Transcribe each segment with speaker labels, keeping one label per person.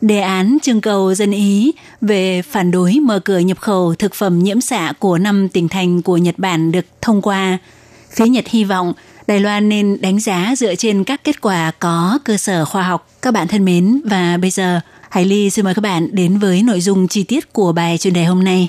Speaker 1: Đề án trưng cầu dân Ý về phản đối mở cửa nhập khẩu thực phẩm nhiễm xạ của năm tỉnh thành của Nhật Bản được thông qua. Phía Nhật hy vọng Đài Loan nên đánh giá dựa trên các kết quả có cơ sở khoa học. Các bạn thân mến, và bây giờ Hải Ly xin mời các bạn đến với nội dung chi tiết của bài chuyên đề hôm nay.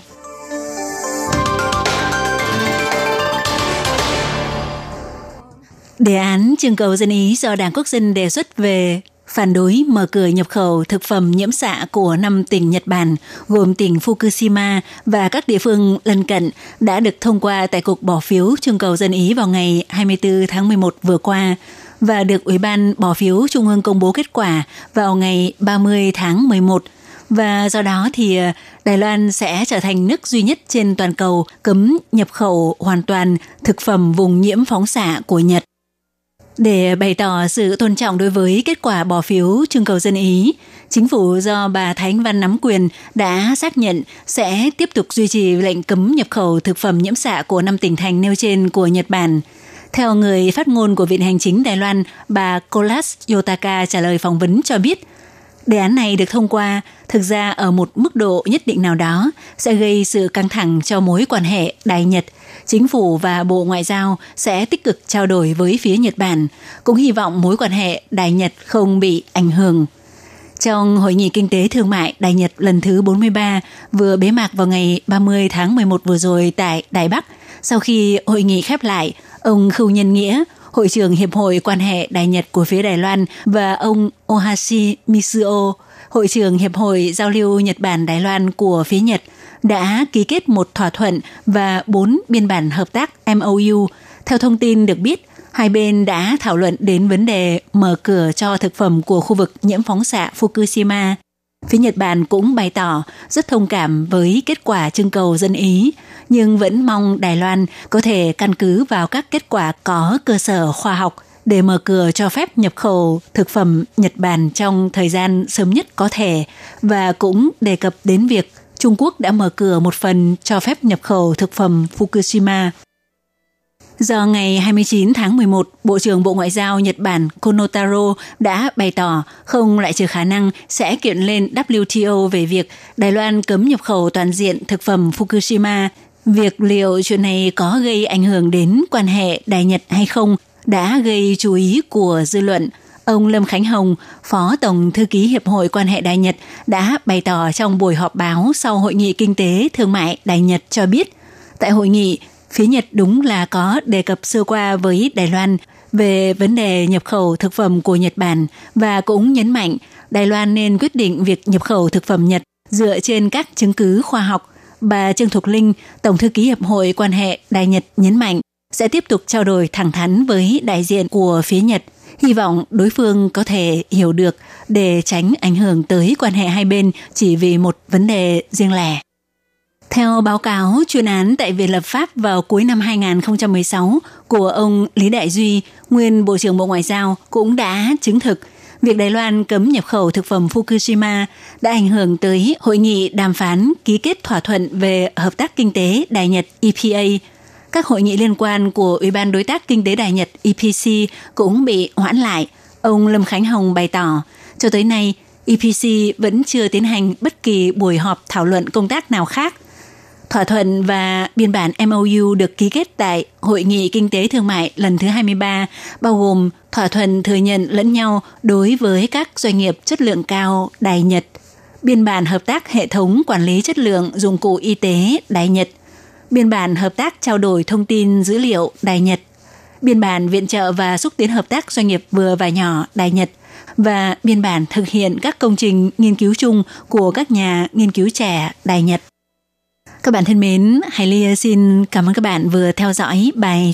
Speaker 1: Đề án trưng cầu dân Ý do Đảng Quốc dân đề xuất về phản đối mở cửa nhập khẩu thực phẩm nhiễm xạ của năm tỉnh Nhật Bản, gồm tỉnh Fukushima và các địa phương lân cận, đã được thông qua tại cuộc bỏ phiếu trưng cầu dân Ý vào ngày 24 tháng 11 vừa qua và được Ủy ban bỏ phiếu Trung ương công bố kết quả vào ngày 30 tháng 11 và do đó thì ờ, Đài Loan sẽ trở thành nước duy nhất trên toàn cầu cấm nhập khẩu hoàn toàn thực phẩm vùng nhiễm phóng xạ của Nhật. Để bày tỏ sự tôn trọng đối với kết quả bỏ phiếu trưng cầu dân Ý, chính phủ do bà Thánh Văn nắm quyền đã xác nhận sẽ tiếp tục duy trì lệnh cấm nhập khẩu thực phẩm nhiễm xạ của năm tỉnh thành nêu trên của Nhật Bản. Theo người phát ngôn của Viện Hành chính Đài Loan, bà Kolas Yotaka trả lời phỏng vấn cho biết, đề án này được thông qua thực ra ở một mức độ nhất định nào đó sẽ gây sự căng thẳng cho mối quan hệ Đài Nhật – chính phủ và Bộ Ngoại giao sẽ tích cực trao đổi với phía Nhật Bản, cũng hy vọng mối quan hệ Đài Nhật không bị ảnh hưởng. Trong Hội nghị Kinh tế Thương mại Đài Nhật lần thứ 43 vừa bế mạc vào ngày 30 tháng 11 vừa rồi tại Đài Bắc, sau khi hội nghị khép lại, ông Khưu Nhân Nghĩa, Hội trưởng Hiệp hội quan hệ Đài Nhật của phía Đài Loan và ông Ohashi Mitsuo, Hội trưởng Hiệp hội Giao lưu Nhật Bản Đài Loan của phía Nhật – đã ký kết một thỏa thuận và bốn biên bản hợp tác MOU. Theo thông tin được biết, hai bên đã thảo luận đến vấn đề mở cửa cho thực phẩm của khu vực nhiễm phóng xạ Fukushima. Phía Nhật Bản cũng bày tỏ rất thông cảm với kết quả trưng cầu dân Ý, nhưng vẫn mong Đài Loan có thể căn cứ vào các kết quả có cơ sở khoa học để mở cửa cho phép nhập khẩu thực phẩm Nhật Bản trong thời gian sớm nhất có thể và cũng đề cập đến việc Trung Quốc đã mở cửa một phần cho phép nhập khẩu thực phẩm Fukushima. Giờ ngày 29 tháng 11, Bộ trưởng Bộ Ngoại giao Nhật Bản Konotaro đã bày tỏ không loại trừ khả năng sẽ kiện lên WTO về việc Đài Loan cấm nhập khẩu toàn diện thực phẩm Fukushima. Việc liệu chuyện này có gây ảnh hưởng đến quan hệ Đài Nhật hay không đã gây chú ý của dư luận – Ông Lâm Khánh Hồng, Phó Tổng Thư ký Hiệp hội quan hệ Đài Nhật đã bày tỏ trong buổi họp báo sau Hội nghị Kinh tế Thương mại Đài Nhật cho biết, tại hội nghị, phía Nhật đúng là có đề cập sơ qua với Đài Loan về vấn đề nhập khẩu thực phẩm của Nhật Bản và cũng nhấn mạnh Đài Loan nên quyết định việc nhập khẩu thực phẩm Nhật dựa trên các chứng cứ khoa học. Bà Trương Thục Linh, Tổng thư ký Hiệp hội quan hệ Đài Nhật nhấn mạnh sẽ tiếp tục trao đổi thẳng thắn với đại diện của phía Nhật – hy vọng đối phương có thể hiểu được để tránh ảnh hưởng tới quan hệ hai bên chỉ vì một vấn đề riêng lẻ. Theo báo cáo chuyên án tại Viện Lập pháp vào cuối năm 2016 của ông Lý Đại Duy, nguyên Bộ trưởng Bộ Ngoại giao cũng đã chứng thực việc Đài Loan cấm nhập khẩu thực phẩm Fukushima đã ảnh hưởng tới hội nghị đàm phán ký kết thỏa thuận về hợp tác kinh tế Đài Nhật EPA các hội nghị liên quan của Ủy ban Đối tác Kinh tế Đài Nhật EPC cũng bị hoãn lại. Ông Lâm Khánh Hồng bày tỏ, cho tới nay, EPC vẫn chưa tiến hành bất kỳ buổi họp thảo luận công tác nào khác. Thỏa thuận và biên bản MOU được ký kết tại Hội nghị Kinh tế Thương mại lần thứ 23, bao gồm thỏa thuận thừa nhận lẫn nhau đối với các doanh nghiệp chất lượng cao Đài Nhật, biên bản hợp tác hệ thống quản lý chất lượng dụng cụ y tế Đài Nhật – biên bản hợp tác trao đổi thông tin dữ liệu Đài Nhật, biên bản viện trợ và xúc tiến hợp tác doanh nghiệp vừa và nhỏ Đài Nhật và biên bản thực hiện các công trình nghiên cứu chung của các nhà nghiên cứu trẻ Đài Nhật. Các bạn thân mến, Hải Ly xin cảm ơn các bạn vừa theo dõi bài